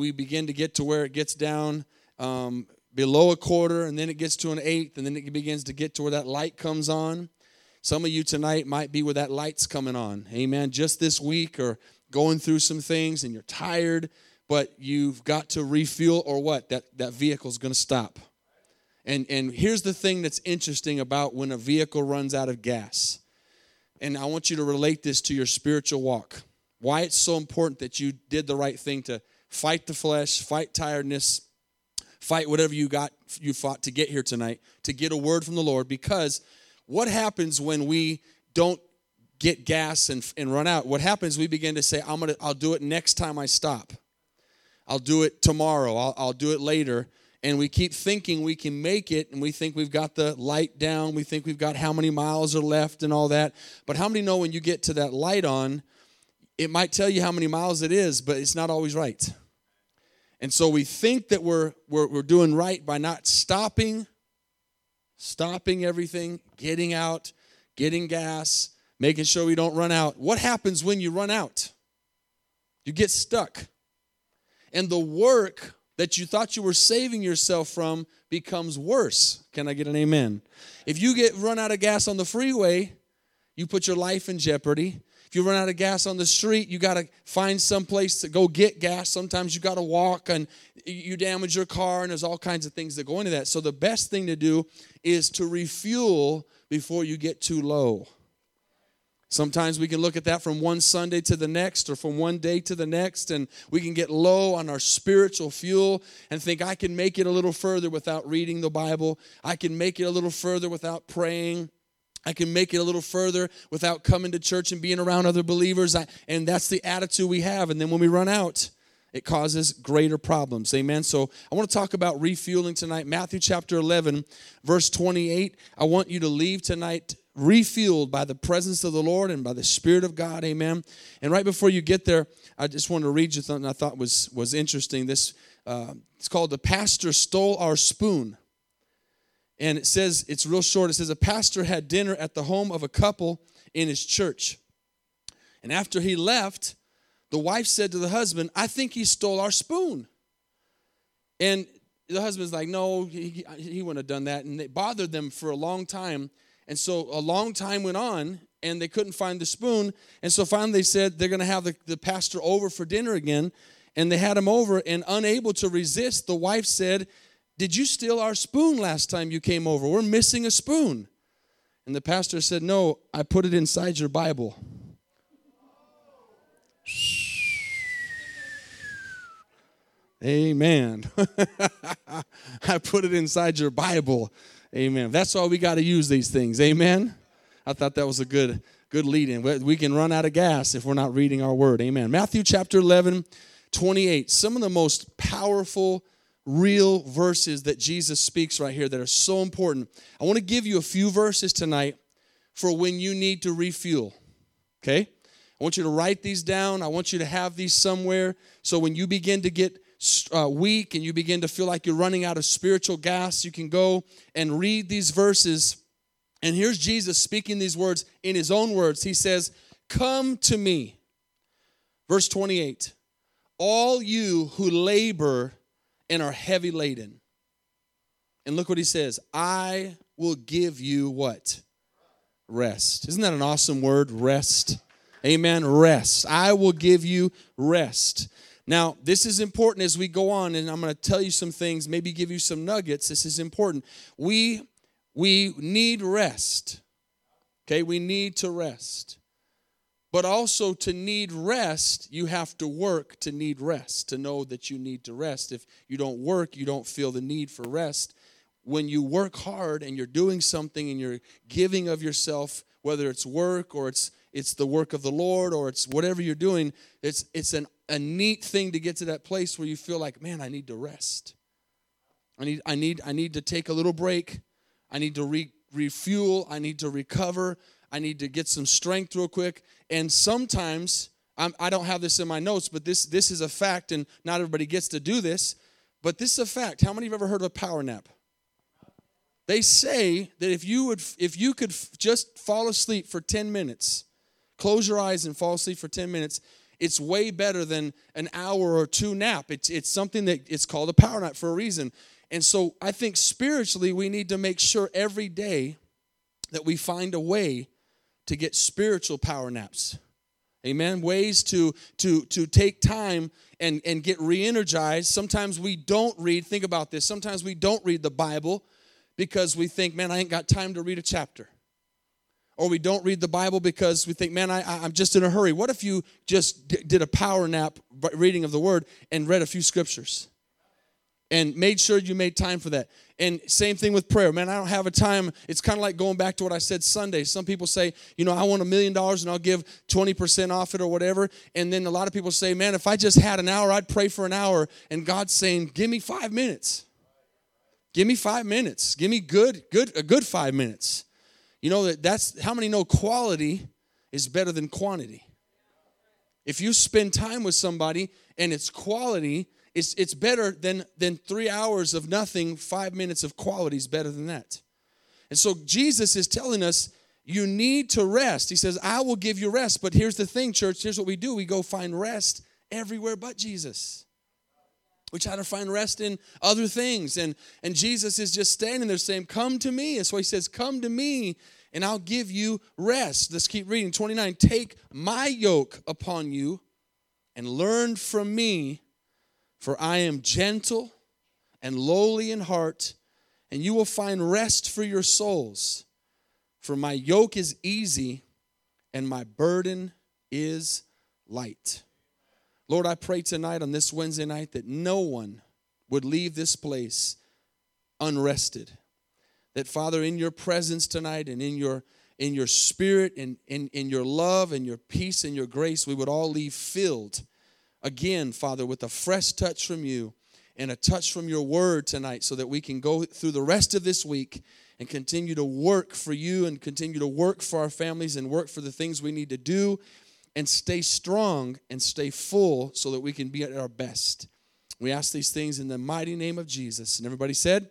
we begin to get to where it gets down um, below a quarter, and then it gets to an eighth, and then it begins to get to where that light comes on. Some of you tonight might be where that light's coming on. Amen. Just this week or going through some things and you're tired, but you've got to refuel or what? That that vehicle's going to stop. And and here's the thing that's interesting about when a vehicle runs out of gas. And I want you to relate this to your spiritual walk. Why it's so important that you did the right thing to fight the flesh, fight tiredness, fight whatever you got you fought to get here tonight, to get a word from the Lord because what happens when we don't get gas and, and run out? What happens, we begin to say, I'm gonna, I'll do it next time I stop. I'll do it tomorrow. I'll, I'll do it later. And we keep thinking we can make it, and we think we've got the light down. We think we've got how many miles are left and all that. But how many know when you get to that light on, it might tell you how many miles it is, but it's not always right. And so we think that we're, we're, we're doing right by not stopping stopping everything, getting out, getting gas, making sure we don't run out. What happens when you run out? You get stuck. And the work that you thought you were saving yourself from becomes worse. Can I get an amen? If you get run out of gas on the freeway, you put your life in jeopardy. If you run out of gas on the street, you got to find some place to go get gas. Sometimes you got to walk and you damage your car, and there's all kinds of things that go into that. So, the best thing to do is to refuel before you get too low. Sometimes we can look at that from one Sunday to the next or from one day to the next, and we can get low on our spiritual fuel and think, I can make it a little further without reading the Bible. I can make it a little further without praying. I can make it a little further without coming to church and being around other believers. I, and that's the attitude we have. And then when we run out, it causes greater problems. Amen. So I want to talk about refueling tonight. Matthew chapter 11, verse 28. I want you to leave tonight refueled by the presence of the Lord and by the Spirit of God. Amen. And right before you get there, I just want to read you something I thought was, was interesting. This uh, it's called The Pastor Stole Our Spoon. And it says, it's real short. It says, a pastor had dinner at the home of a couple in his church. And after he left, the wife said to the husband, I think he stole our spoon. And the husband's like, no, he, he wouldn't have done that. And it bothered them for a long time. And so a long time went on, and they couldn't find the spoon. And so finally they said they're going to have the, the pastor over for dinner again. And they had him over, and unable to resist, the wife said, did you steal our spoon last time you came over? We're missing a spoon. And the pastor said, No, I put it inside your Bible. Amen. I put it inside your Bible. Amen. That's why we got to use these things. Amen. I thought that was a good good lead in. We can run out of gas if we're not reading our word. Amen. Matthew chapter 11, 28. Some of the most powerful real verses that Jesus speaks right here that are so important. I want to give you a few verses tonight for when you need to refuel. Okay? I want you to write these down. I want you to have these somewhere so when you begin to get uh, weak and you begin to feel like you're running out of spiritual gas, you can go and read these verses. And here's Jesus speaking these words in his own words. He says, Come to me. Verse 28 All you who labor and are heavy laden. And look what he says I will give you what? Rest. Isn't that an awesome word? Rest. Amen. Rest. I will give you rest. Now, this is important as we go on, and I'm going to tell you some things, maybe give you some nuggets. This is important. We we need rest. Okay, we need to rest. But also, to need rest, you have to work to need rest, to know that you need to rest. If you don't work, you don't feel the need for rest. When you work hard and you're doing something and you're giving of yourself, whether it's work or it's it's the work of the Lord or it's whatever you're doing, it's it's an, a neat thing to get to that place where you feel like, man, I need to rest. I need I need I need to take a little break. I need to re, refuel. I need to recover. I need to get some strength real quick. And sometimes, I'm, I do not have this in my notes, but this, this is a fact, and not everybody gets to do this, but this is a fact. How many have ever heard of a power nap? They say that if you would, if you could just fall asleep for 10 minutes, close your eyes and fall asleep for 10 minutes, it's way better than an hour or two nap. It's, it's something that it's called a power nap for a reason. And so I think spiritually, we need to make sure every day that we find a way to get spiritual power naps. Amen. Ways to to to take time and and get re-energized. Sometimes we don't read. Think about this. Sometimes we don't read the Bible because we think, man, I ain't got time to read a chapter. Or we don't read the Bible because we think, man, I, I'm just in a hurry. What if you just did a power nap reading of the Word and read a few scriptures? And made sure you made time for that. And same thing with prayer. Man, I don't have a time. It's kind of like going back to what I said Sunday. Some people say, you know, I want a million dollars and I'll give 20% off it or whatever. And then a lot of people say, man, if I just had an hour, I'd pray for an hour. And God's saying, give me five minutes. Give me five minutes. Give me good, good, a good five minutes. You know that that's how many know quality is better than quantity. If you spend time with somebody and it's quality, it's, it's better than, than three hours of nothing, five minutes of quality is better than that. And so Jesus is telling us you need to rest. He says, I will give you rest. But here's the thing, church. Here's what we do we go find rest everywhere but Jesus. We try to find rest in other things. And, and Jesus is just standing there saying, Come to me. And so he says, Come to me and I'll give you rest. Let's keep reading. 29 Take my yoke upon you and learn from me, for I am gentle and lowly in heart, and you will find rest for your souls. For my yoke is easy and my burden is light. Lord, I pray tonight on this Wednesday night that no one would leave this place unrested. That Father, in your presence tonight and in your in your spirit and in, in your love and your peace and your grace, we would all leave filled again, Father, with a fresh touch from you and a touch from your word tonight so that we can go through the rest of this week and continue to work for you and continue to work for our families and work for the things we need to do and stay strong and stay full so that we can be at our best. We ask these things in the mighty name of Jesus. And everybody said,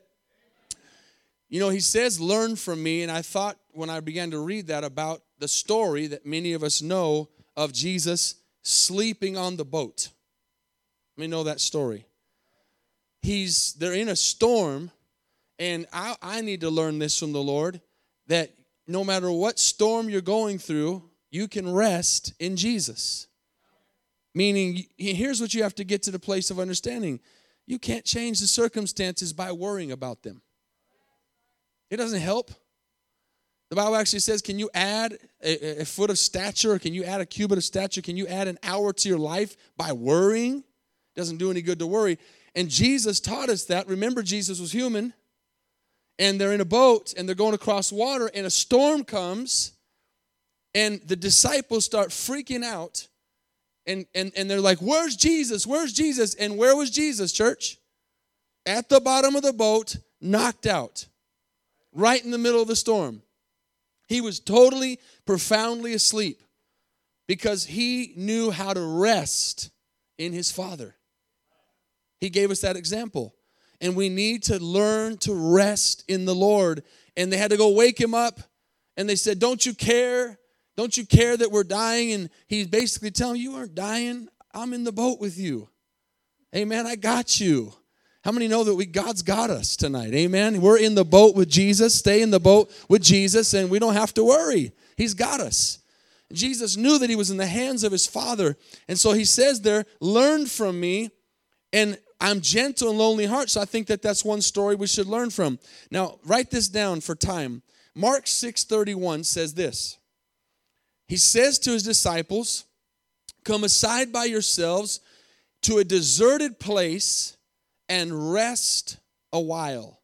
you know, he says, Learn from me. And I thought when I began to read that about the story that many of us know of Jesus sleeping on the boat. Let me know that story. He's they're in a storm, and I, I need to learn this from the Lord that no matter what storm you're going through, you can rest in Jesus. Meaning, here's what you have to get to the place of understanding you can't change the circumstances by worrying about them. It doesn't help. The Bible actually says, Can you add a, a, foot of stature? Can you add a cubit of stature? Can you add an hour to your life by worrying? Doesn't do any good to worry. And Jesus taught us that. Remember, Jesus was human, and they're in a boat and they're going across water, and a storm comes, and the disciples start freaking out. And, and, and they're like, Where's Jesus? Where's Jesus? And where was Jesus, church? At the bottom of the boat, knocked out, right in the middle of the storm. He was totally, profoundly asleep because he knew how to rest in his Father. He gave us that example. And we need to learn to rest in the Lord. And they had to go wake him up. And they said, Don't you care? Don't you care that we're dying? And he's basically telling you, aren't dying. I'm in the boat with you. Amen. I got you. How many know that we God's got us tonight? Amen. We're in the boat with Jesus. Stay in the boat with Jesus, and we don't have to worry. He's got us. Jesus knew that he was in the hands of his Father. And so he says there, Learn from me, and I'm gentle and lonely heart. So I think that that's one story we should learn from. Now, write this down for time. Mark 6:31 says this. He says to his disciples, Come aside by yourselves to a deserted place and rest a while.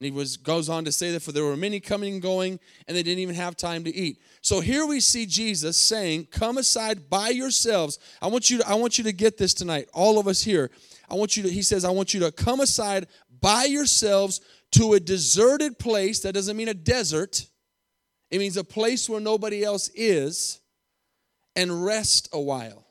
And he was, goes on to say that for there were many coming and going, and they didn't even have time to eat. So here we see Jesus saying, Come aside by yourselves. I want you to, I want you to get this tonight, all of us here. I want you to, he says, I want you to come aside by yourselves to a deserted place. That doesn't mean a desert, it means a place where nobody else is, and rest a while.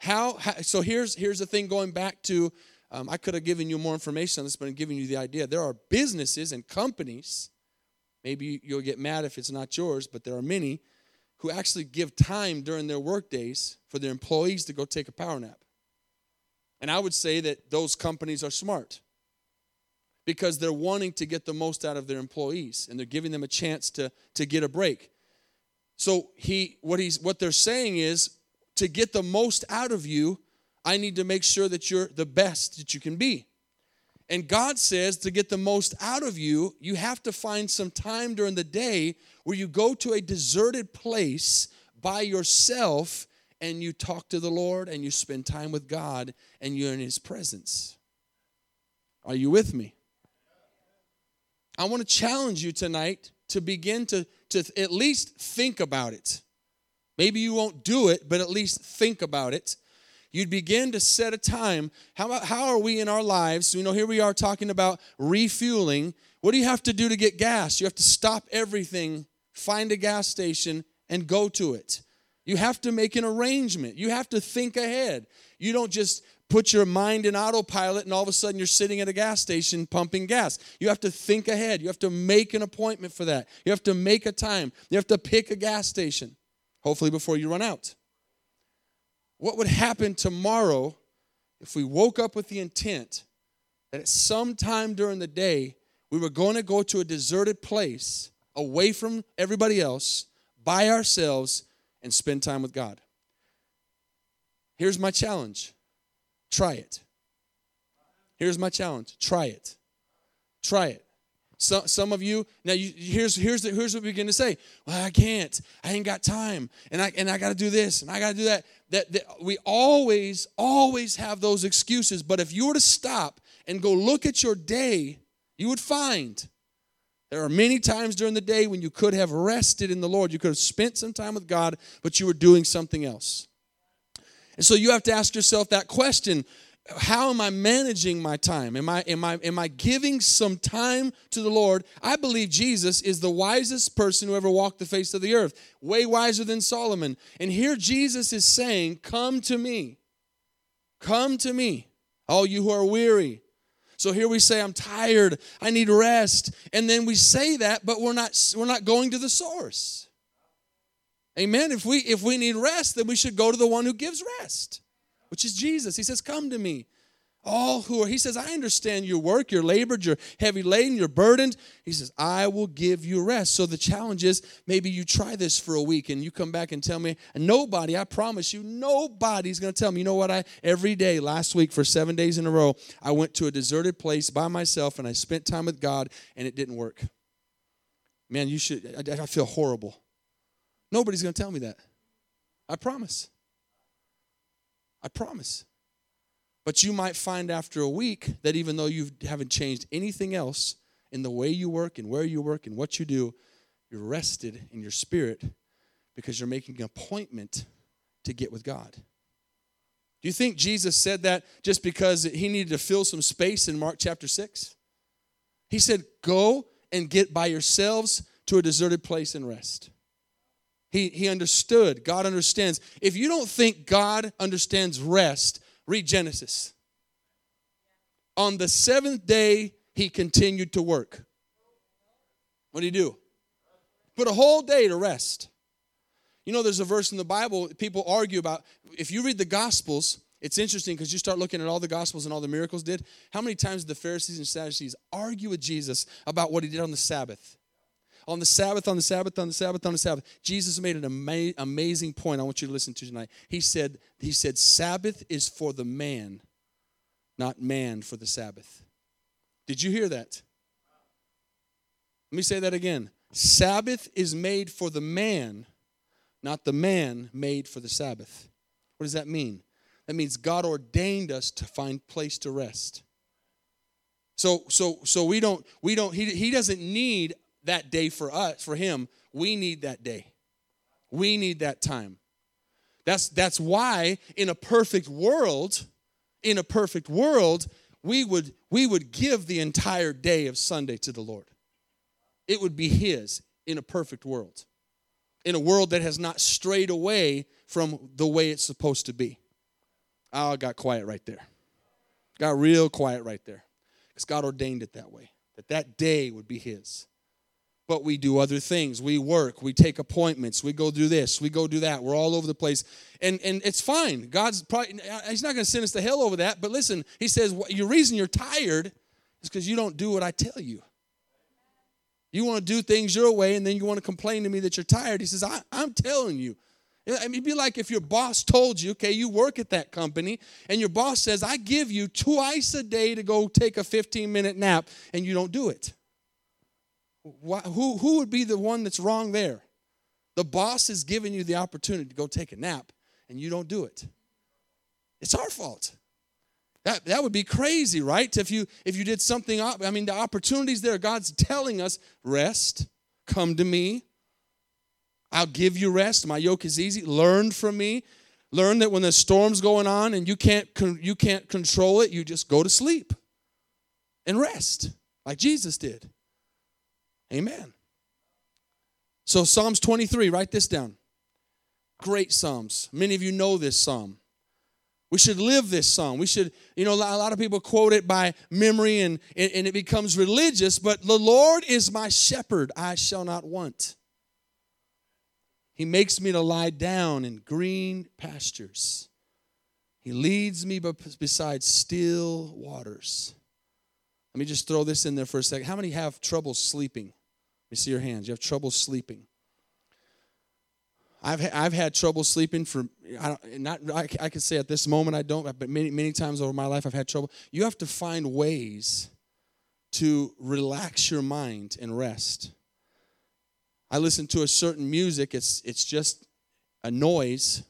How, how, so here's here's the thing going back to um, I could have given you more information on this, but I'm giving you the idea. There are businesses and companies, maybe you'll get mad if it's not yours, but there are many who actually give time during their work days for their employees to go take a power nap. And I would say that those companies are smart because they're wanting to get the most out of their employees and they're giving them a chance to, to get a break. So he what he's what they're saying is to get the most out of you, I need to make sure that you're the best that you can be. And God says to get the most out of you, you have to find some time during the day where you go to a deserted place by yourself and you talk to the Lord and you spend time with God and you're in His presence. Are you with me? I want to challenge you tonight to begin to, to at least think about it. Maybe you won't do it, but at least think about it you'd begin to set a time. How, how are we in our lives? You know, here we are talking about refueling. What do you have to do to get gas? You have to stop everything, find a gas station, and go to it. You have to make an arrangement. You have to think ahead. You don't just put your mind in autopilot and all of a sudden you're sitting at a gas station pumping gas. You have to think ahead. You have to make an appointment for that. You have to make a time. You have to pick a gas station, hopefully, before you run out. What would happen tomorrow if we woke up with the intent that at some time during the day we were going to go to a deserted place away from everybody else by ourselves and spend time with God? Here's my challenge try it. Here's my challenge try it. Try it. So, some of you now you, here's here's the, here's what we begin to say. Well, I can't. I ain't got time, and I and I got to do this, and I got to do that. that. That we always always have those excuses. But if you were to stop and go look at your day, you would find there are many times during the day when you could have rested in the Lord. You could have spent some time with God, but you were doing something else. And so you have to ask yourself that question how am I managing my time? Am I, am, I, am I giving some time to the Lord? I believe Jesus is the wisest person who ever walked the face of the earth, way wiser than Solomon. And here Jesus is saying, Come to me. Come to me, all you who are weary. So here we say, I'm tired, I need rest. And then we say that, but we're not, we're not going to the source. Amen. If we if we need rest, then we should go to the one who gives rest which is Jesus. He says, Come to me. All who are, he says, I understand your work, you're labored, you're heavy laden, you're burdened. He says, I will give you rest. So the challenge is maybe you try this for a week and you come back and tell me, and nobody, I promise you, nobody's going to tell me, you know what, I every day last week for seven days in a row, I went to a deserted place by myself and I spent time with God and it didn't work. Man, you should, I, I feel horrible. Nobody's going to tell me that. I promise. I promise. But you might find after a week that even though you haven't changed anything else in the way you work and where you work and what you do, you're rested in your spirit because you're making an appointment to get with God. Do you think Jesus said that just because he needed to fill some space in Mark chapter 6? He said, Go and get by yourselves to a deserted place and rest. He, he understood. God understands. If you don't think God understands rest, read Genesis. On the seventh day, he continued to work. What did he do? Put a whole day to rest. You know, there's a verse in the Bible people argue about. If you read the Gospels, it's interesting because you start looking at all the Gospels and all the miracles did. How many times did the Pharisees and Sadducees argue with Jesus about what he did on the Sabbath? On the Sabbath, on the Sabbath, on the Sabbath, on the Sabbath. Jesus made an ama- amazing point I want you to listen to tonight. He said, he said, Sabbath is for the man, not man for the Sabbath. Did you hear that? Let me say that again. Sabbath is made for the man, not the man made for the Sabbath. What does that mean? That means God ordained us to find place to rest. So so so we don't we don't he, he doesn't need that day for us, for him. We need that day. We need that time. That's that's why in a perfect world, in a perfect world, we would we would give the entire day of Sunday to the Lord. It would be his in a perfect world. In a world that has not strayed away from the way it's supposed to be. Oh, I got quiet right there. Got real quiet right there. Because God ordained it that way. That that day would be his. But we do other things. We work, we take appointments, we go do this, we go do that. We're all over the place. And and it's fine. God's probably he's not going to send us to hell over that, but listen, he says your reason you're tired is because you don't do what I tell you. You want to do things your way and then you want to complain to me that you're tired. He says, I, I'm telling you. I mean, it'd be like if your boss told you, okay, you work at that company, and your boss says, I give you twice a day to go take a 15 minute nap, and you don't do it. Why, who, who would be the one that's wrong there? The boss is giving you the opportunity to go take a nap, and you don't do it. It's our fault. That, that would be crazy, right? If you if you did something, up, I mean, the opportunities there. God's telling us, rest, come to me. I'll give you rest. My yoke is easy. Learn from me. Learn that when the storm's going on and you can't you can't control it, you just go to sleep and rest, like Jesus did. Amen. So Psalms 23, write this down. Great Psalms. Many of you know this psalm. We should live this song. We should, you know, a lot of people quote it by memory and, and it becomes religious, but the Lord is my shepherd, I shall not want. He makes me to lie down in green pastures. He leads me beside still waters. Let me just throw this in there for a second. How many have trouble sleeping? Me see your hands. You have trouble sleeping. I've, I've had trouble sleeping for I not I, I can say at this moment I don't but many many times over my life I've had trouble. You have to find ways to relax your mind and rest. I listen to a certain music. It's it's just a noise.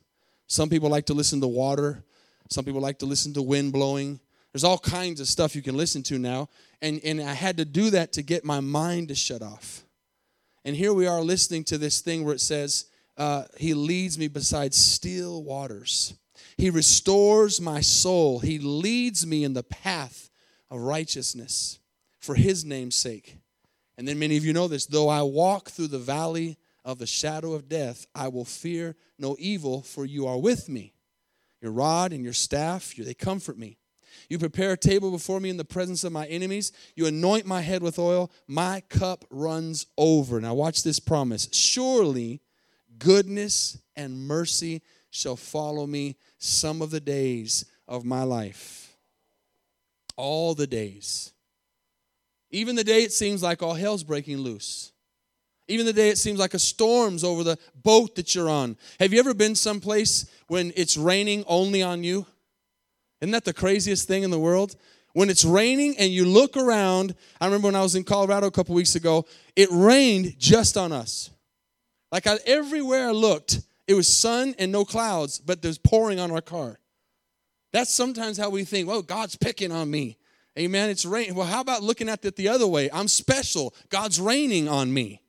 Some people like to listen to water. Some people like to listen to wind blowing. There's all kinds of stuff you can listen to now. And and I had to do that to get my mind to shut off and here we are listening to this thing where it says uh, he leads me beside still waters. He restores my soul. He leads me in the path of righteousness for his name's sake. And then many of you know this though I walk through the valley of the shadow of death, I will fear no evil, for you are with me. Your rod and your staff, they comfort me. You prepare a table before me in the presence of my enemies. You anoint my head with oil. My cup runs over. Now, watch this promise. Surely goodness and mercy shall follow me some of the days of my life. All the days. Even the day it seems like all hell's breaking loose. Even the day it seems like a storm's over the boat that you're on. Have you ever been someplace when it's raining only on you? Isn't that the craziest thing in the world? When it's raining and you look around, I remember when I was in Colorado a couple weeks ago, it rained just on us. Like I, everywhere I looked, it was sun and no clouds, but there's pouring on our car. That's sometimes how we think, well, God's picking on me. Amen. It's rain. Well, how about looking at it the other way? I'm special. God's raining on me.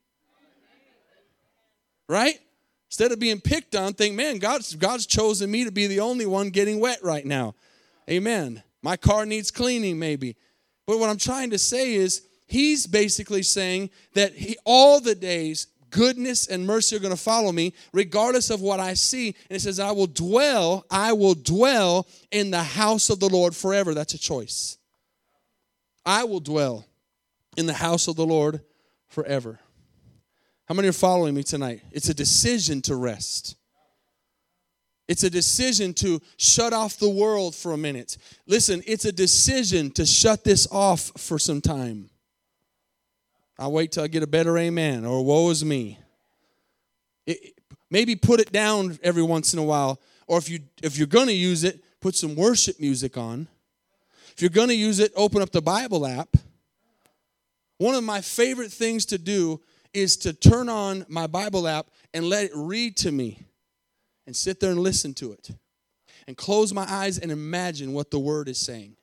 Right? Instead of being picked on, think, man, God's God's chosen me to be the only one getting wet right now. Amen. My car needs cleaning, maybe. But what I'm trying to say is, he's basically saying that he, all the days goodness and mercy are going to follow me regardless of what I see. And it says, I will dwell, I will dwell in the house of the Lord forever. That's a choice. I will dwell in the house of the Lord forever. How many are following me tonight? It's a decision to rest. It's a decision to shut off the world for a minute. Listen, it's a decision to shut this off for some time. I'll wait till I get a better amen or woe is me. It, maybe put it down every once in a while. Or if, you, if you're going to use it, put some worship music on. If you're going to use it, open up the Bible app. One of my favorite things to do is to turn on my Bible app and let it read to me and sit there and listen to it and close my eyes and imagine what the word is saying.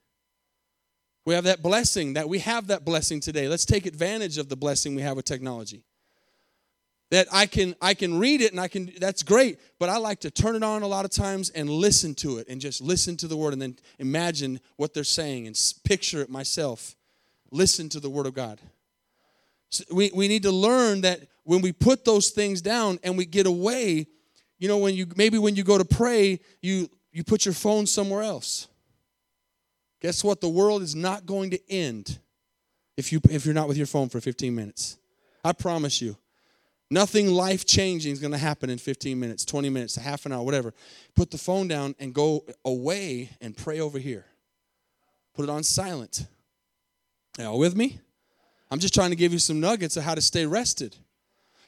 We have that blessing, that we have that blessing today. Let's take advantage of the blessing we have with technology. That I can I can read it and I can that's great, but I like to turn it on a lot of times and listen to it and just listen to the word and then imagine what they're saying and picture it myself. Listen to the word of God. So we, we need to learn that when we put those things down and we get away, you know, when you maybe when you go to pray, you you put your phone somewhere else. Guess what? The world is not going to end if, you, if you're not with your phone for 15 minutes. I promise you. Nothing life changing is going to happen in 15 minutes, 20 minutes, a half an hour, whatever. Put the phone down and go away and pray over here. Put it on silent. Y'all with me? I'm just trying to give you some nuggets of how to stay rested.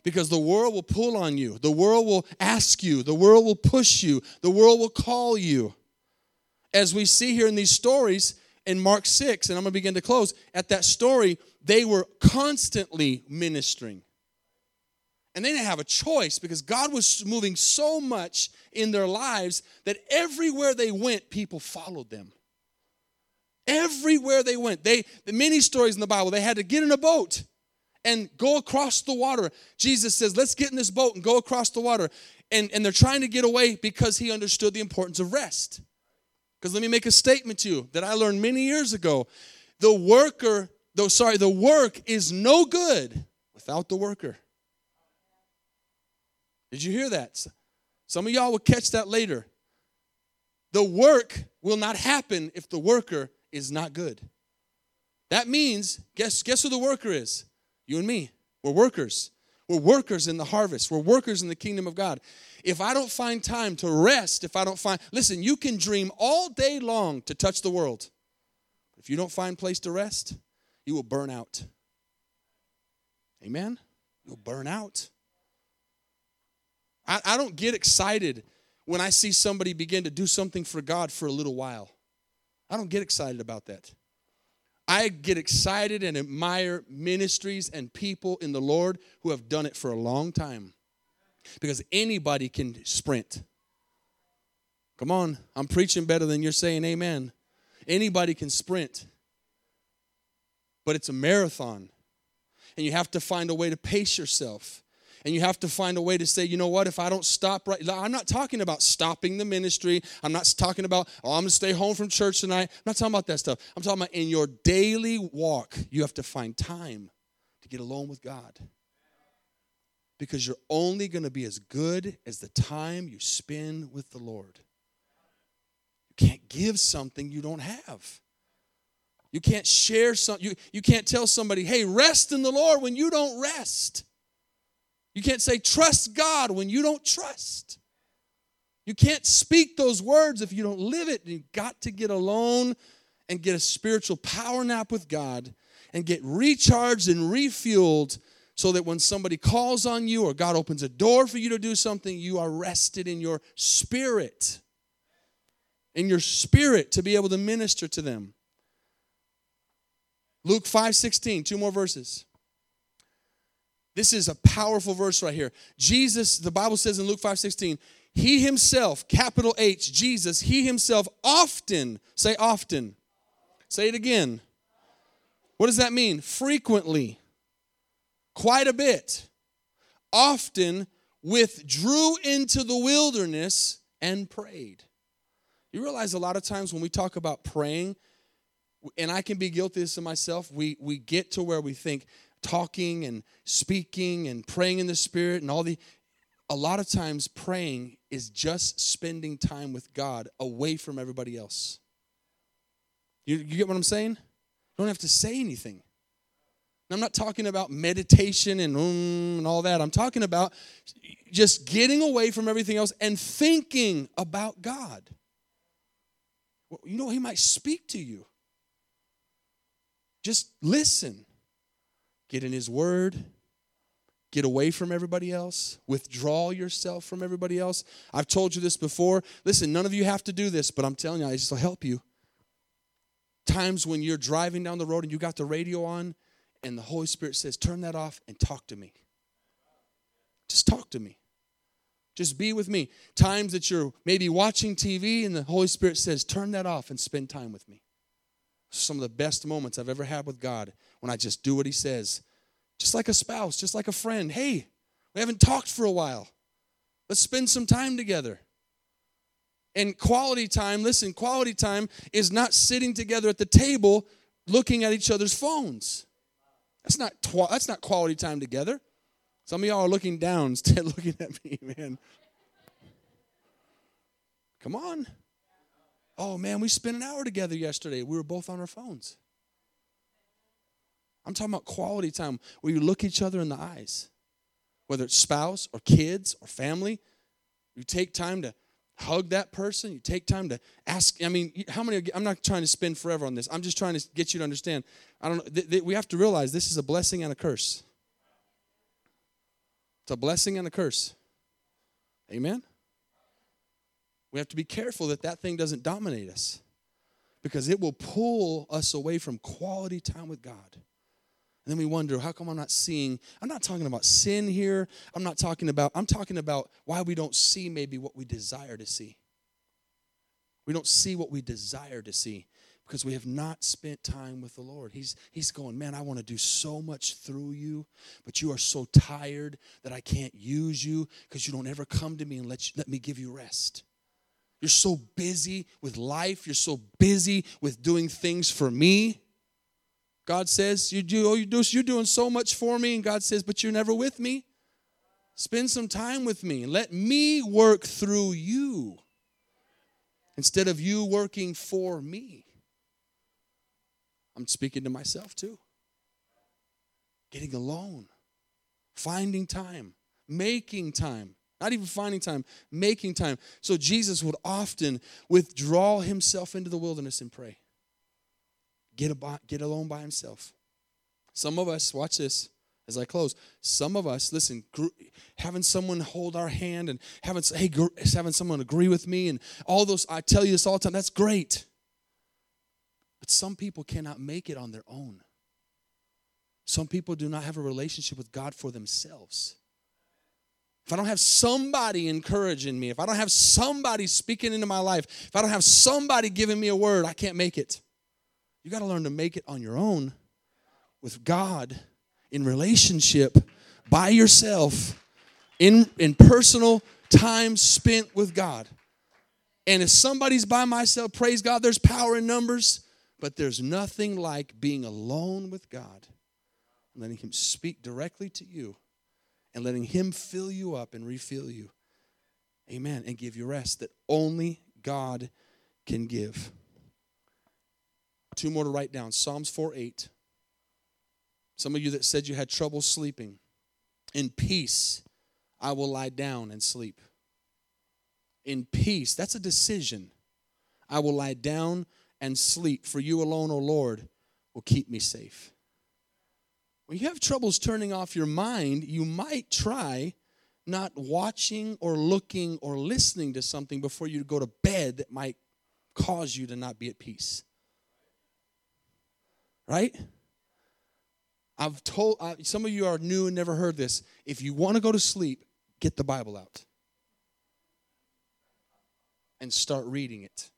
Because the world will pull on you, the world will ask you, the world will push you, the world will call you. As we see here in these stories in Mark 6, and I'm going to begin to close, at that story, they were constantly ministering. And they didn't have a choice because God was moving so much in their lives that everywhere they went, people followed them. Everywhere they went, they the many stories in the Bible, they had to get in a boat and go across the water. Jesus says, Let's get in this boat and go across the water. And, and they're trying to get away because he understood the importance of rest. Because let me make a statement to you that I learned many years ago. The worker, though sorry, the work is no good without the worker. Did you hear that? Some of y'all will catch that later. The work will not happen if the worker is not good. That means, guess, guess who the worker is? You and me. We're workers. We're workers in the harvest. We're workers in the kingdom of God. If I don't find time to rest, if I don't find, listen, you can dream all day long to touch the world. If you don't find place to rest, you will burn out. Amen? You'll burn out. I, I don't get excited when I see somebody begin to do something for God for a little while. I don't get excited about that. I get excited and admire ministries and people in the Lord who have done it for a long time. Because anybody can sprint. Come on, I'm preaching better than you're saying amen. Anybody can sprint. But it's a marathon. And you have to find a way to pace yourself and you have to find a way to say, you know what, if I don't stop right, I'm not talking about stopping the ministry. I'm not talking about, oh, I'm gonna stay home from church tonight. I'm not talking about that stuff. I'm talking about in your daily walk, you have to find time to get alone with God. Because you're only gonna be as good as the time you spend with the Lord. You can't give something you don't have. You can't share something, you, you can't tell somebody, hey, rest in the Lord when you don't rest. You can't say, trust God when you don't trust. You can't speak those words if you don't live it. You've got to get alone and get a spiritual power nap with God and get recharged and refueled so that when somebody calls on you or God opens a door for you to do something, you are rested in your spirit. In your spirit to be able to minister to them. Luke 5 16, two more verses. This is a powerful verse right here. Jesus, the Bible says in Luke 5 16, he himself, capital H, Jesus, he himself often, say often, say it again. What does that mean? Frequently, quite a bit, often withdrew into the wilderness and prayed. You realize a lot of times when we talk about praying, and I can be guilty of this myself, we, we get to where we think, talking and speaking and praying in the spirit and all the a lot of times praying is just spending time with God away from everybody else. You, you get what I'm saying? You don't have to say anything. I'm not talking about meditation and um, and all that. I'm talking about just getting away from everything else and thinking about God. You know, He might speak to you. Just listen. Get in His Word. Get away from everybody else. Withdraw yourself from everybody else. I've told you this before. Listen, none of you have to do this, but I'm telling you, I just will help you. Times when you're driving down the road and you got the radio on, and the Holy Spirit says, Turn that off and talk to me. Just talk to me. Just be with me. Times that you're maybe watching TV and the Holy Spirit says, Turn that off and spend time with me. Some of the best moments I've ever had with God when I just do what He says. Just like a spouse, just like a friend. Hey, we haven't talked for a while. Let's spend some time together. And quality time, listen, quality time is not sitting together at the table looking at each other's phones. That's not that's not quality time together. Some of y'all are looking down instead looking at me, man. Come on. Oh man, we spent an hour together yesterday. We were both on our phones. I'm talking about quality time where you look each other in the eyes, whether it's spouse or kids or family. You take time to hug that person. You take time to ask. I mean, how many? I'm not trying to spend forever on this. I'm just trying to get you to understand. I don't. Th- th- we have to realize this is a blessing and a curse. It's a blessing and a curse. Amen. We have to be careful that that thing doesn't dominate us because it will pull us away from quality time with God. And then we wonder, how come I'm not seeing? I'm not talking about sin here. I'm not talking about, I'm talking about why we don't see maybe what we desire to see. We don't see what we desire to see because we have not spent time with the Lord. He's, he's going, Man, I want to do so much through you, but you are so tired that I can't use you because you don't ever come to me and let, you, let me give you rest. You're so busy with life, you're so busy with doing things for me God says, you do, oh, you do, you're doing so much for me. And God says, but you're never with me. Spend some time with me and let me work through you instead of you working for me. I'm speaking to myself too. Getting alone, finding time, making time. Not even finding time, making time. So Jesus would often withdraw himself into the wilderness and pray get, about, get alone by himself. Some of us, watch this as I close. Some of us, listen, having someone hold our hand and having, hey, having someone agree with me and all those, I tell you this all the time, that's great. But some people cannot make it on their own. Some people do not have a relationship with God for themselves. If I don't have somebody encouraging me, if I don't have somebody speaking into my life, if I don't have somebody giving me a word, I can't make it. You got to learn to make it on your own with God in relationship by yourself in, in personal time spent with God. And if somebody's by myself, praise God, there's power in numbers, but there's nothing like being alone with God, letting Him speak directly to you, and letting Him fill you up and refill you. Amen. And give you rest that only God can give. Two more to write down Psalms 4 8. Some of you that said you had trouble sleeping, in peace I will lie down and sleep. In peace, that's a decision. I will lie down and sleep, for you alone, O Lord, will keep me safe. When you have troubles turning off your mind, you might try not watching or looking or listening to something before you go to bed that might cause you to not be at peace. Right? I've told some of you are new and never heard this. If you want to go to sleep, get the Bible out and start reading it.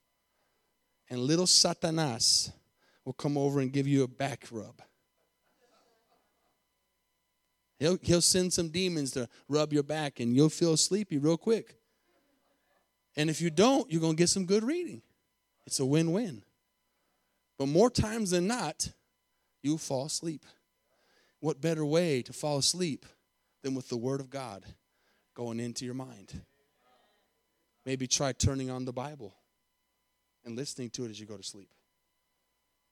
And little Satanas will come over and give you a back rub. He'll, he'll send some demons to rub your back and you'll feel sleepy real quick. And if you don't, you're going to get some good reading. It's a win win. But more times than not, you'll fall asleep. What better way to fall asleep than with the Word of God going into your mind? Maybe try turning on the Bible and listening to it as you go to sleep.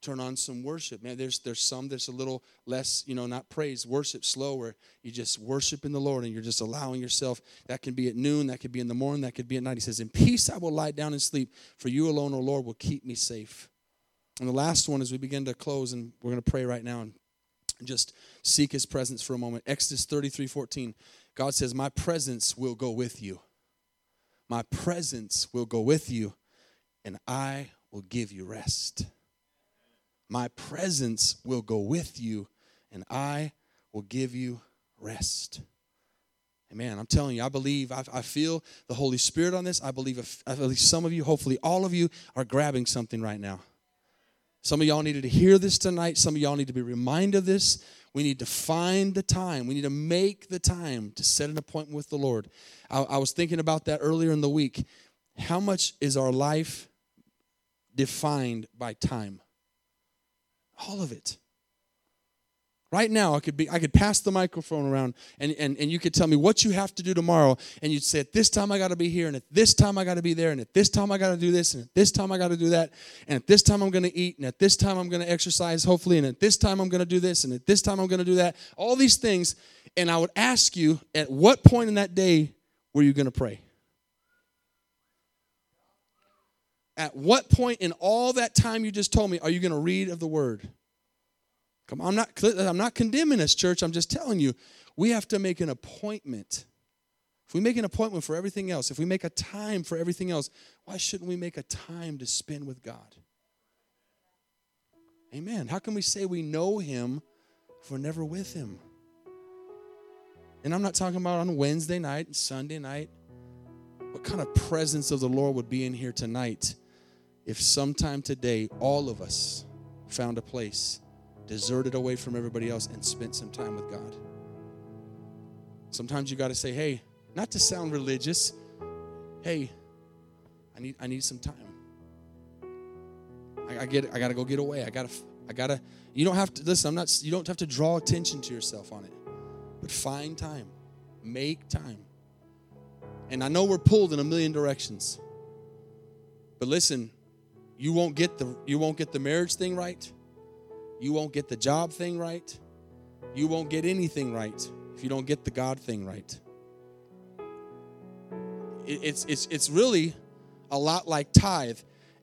Turn on some worship. Man, there's there's some that's a little less, you know, not praise, worship, slower you just worship in the Lord and you're just allowing yourself. That can be at noon, that could be in the morning, that could be at night. He says, In peace I will lie down and sleep, for you alone, O Lord, will keep me safe. And the last one, as we begin to close, and we're going to pray right now and just seek his presence for a moment. Exodus 33 14. God says, My presence will go with you. My presence will go with you, and I will give you rest. My presence will go with you, and I will give you rest. Amen. I'm telling you, I believe, I, I feel the Holy Spirit on this. I believe, at least some of you, hopefully all of you, are grabbing something right now. Some of y'all needed to hear this tonight. Some of y'all need to be reminded of this. We need to find the time. We need to make the time to set an appointment with the Lord. I, I was thinking about that earlier in the week. How much is our life defined by time? All of it. Right now, I could be I could pass the microphone around and, and, and you could tell me what you have to do tomorrow. And you'd say, at this time I gotta be here, and at this time I gotta be there, and at this time I gotta do this, and at this time I gotta do that, and at this time I'm gonna eat, and at this time I'm gonna exercise, hopefully, and at this time I'm gonna do this, and at this time I'm gonna do that. All these things. And I would ask you, at what point in that day were you gonna pray? At what point in all that time you just told me are you going to read of the word? Come on, I'm not I'm not condemning us, church. I'm just telling you, we have to make an appointment. If we make an appointment for everything else, if we make a time for everything else, why shouldn't we make a time to spend with God? Amen. How can we say we know him if we're never with him? And I'm not talking about on Wednesday night and Sunday night. What kind of presence of the Lord would be in here tonight if sometime today all of us found a place, deserted away from everybody else, and spent some time with God. Sometimes you got to say, hey, not to sound religious, hey, I need, I need some time. I, I get, I got to go get away. I got to, I got to. You don't have to listen. I'm not. You don't have to draw attention to yourself on it, but find time, make time. And I know we're pulled in a million directions, but listen, you won't get the you won't get the marriage thing right. You won't get the job thing right. You won't get anything right if you don't get the god thing right. It's it's it's really a lot like tithe.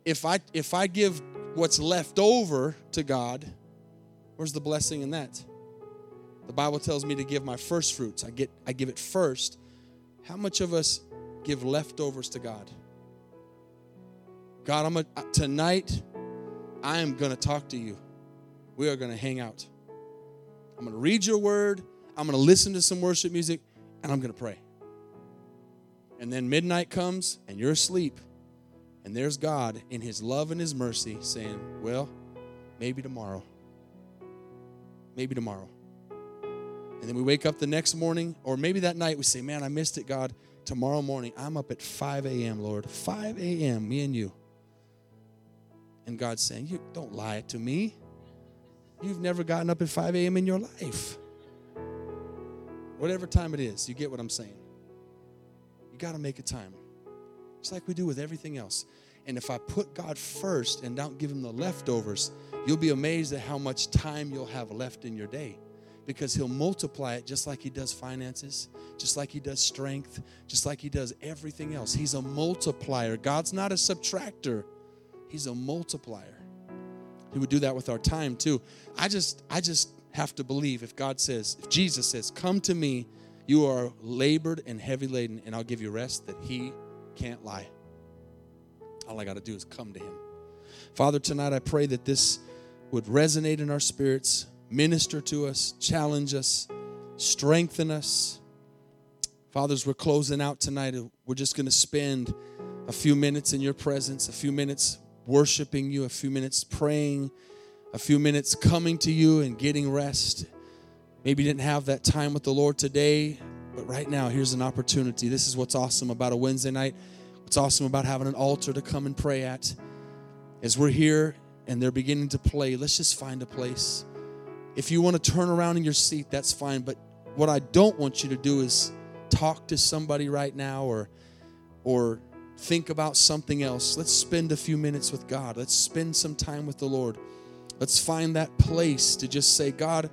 If i if i give what's left over to god where's the blessing in that? The bible tells me to give my first fruits. I get i give it first. How much of us give leftovers to god God, I'm a, tonight I am going to talk to you. We are going to hang out. I'm going to read your word. I'm going to listen to some worship music and I'm going to pray. And then midnight comes and you're asleep. And there's God in his love and his mercy saying, "Well, maybe tomorrow. Maybe tomorrow." And then we wake up the next morning, or maybe that night we say, Man, I missed it, God. Tomorrow morning, I'm up at 5 a.m., Lord. 5 a.m., me and you. And God's saying, You don't lie to me. You've never gotten up at 5 a.m. in your life. Whatever time it is, you get what I'm saying. You got to make a time. It's like we do with everything else. And if I put God first and don't give him the leftovers, you'll be amazed at how much time you'll have left in your day because he'll multiply it just like he does finances, just like he does strength, just like he does everything else. He's a multiplier. God's not a subtractor. He's a multiplier. He would do that with our time too. I just I just have to believe if God says, if Jesus says, "Come to me, you are labored and heavy laden, and I'll give you rest," that he can't lie. All I got to do is come to him. Father, tonight I pray that this would resonate in our spirits, minister to us, challenge us, strengthen us. Fathers, we're closing out tonight. We're just going to spend a few minutes in your presence, a few minutes worshiping you, a few minutes praying, a few minutes coming to you and getting rest. Maybe didn't have that time with the Lord today, but right now, here's an opportunity. This is what's awesome about a Wednesday night. What's awesome about having an altar to come and pray at. As we're here and they're beginning to play, let's just find a place. If you want to turn around in your seat, that's fine. But what I don't want you to do is talk to somebody right now or or think about something else. Let's spend a few minutes with God. Let's spend some time with the Lord. Let's find that place to just say, God,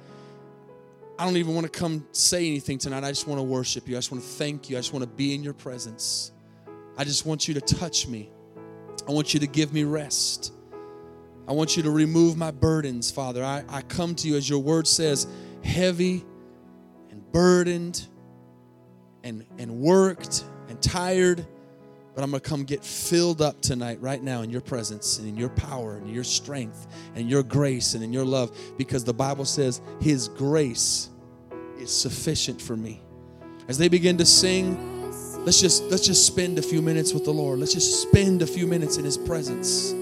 I don't even want to come say anything tonight. I just want to worship you. I just want to thank you. I just want to be in your presence. I just want you to touch me. I want you to give me rest. I want you to remove my burdens, Father. I, I come to you as your word says, heavy and burdened and, and worked and tired but I'm going to come get filled up tonight, right now, in your presence and in your power and your strength and your grace and in your love because the Bible says His grace is sufficient for me. As they begin to sing, let's just let's just spend a few minutes with the Lord. Let's just spend a few minutes in His presence.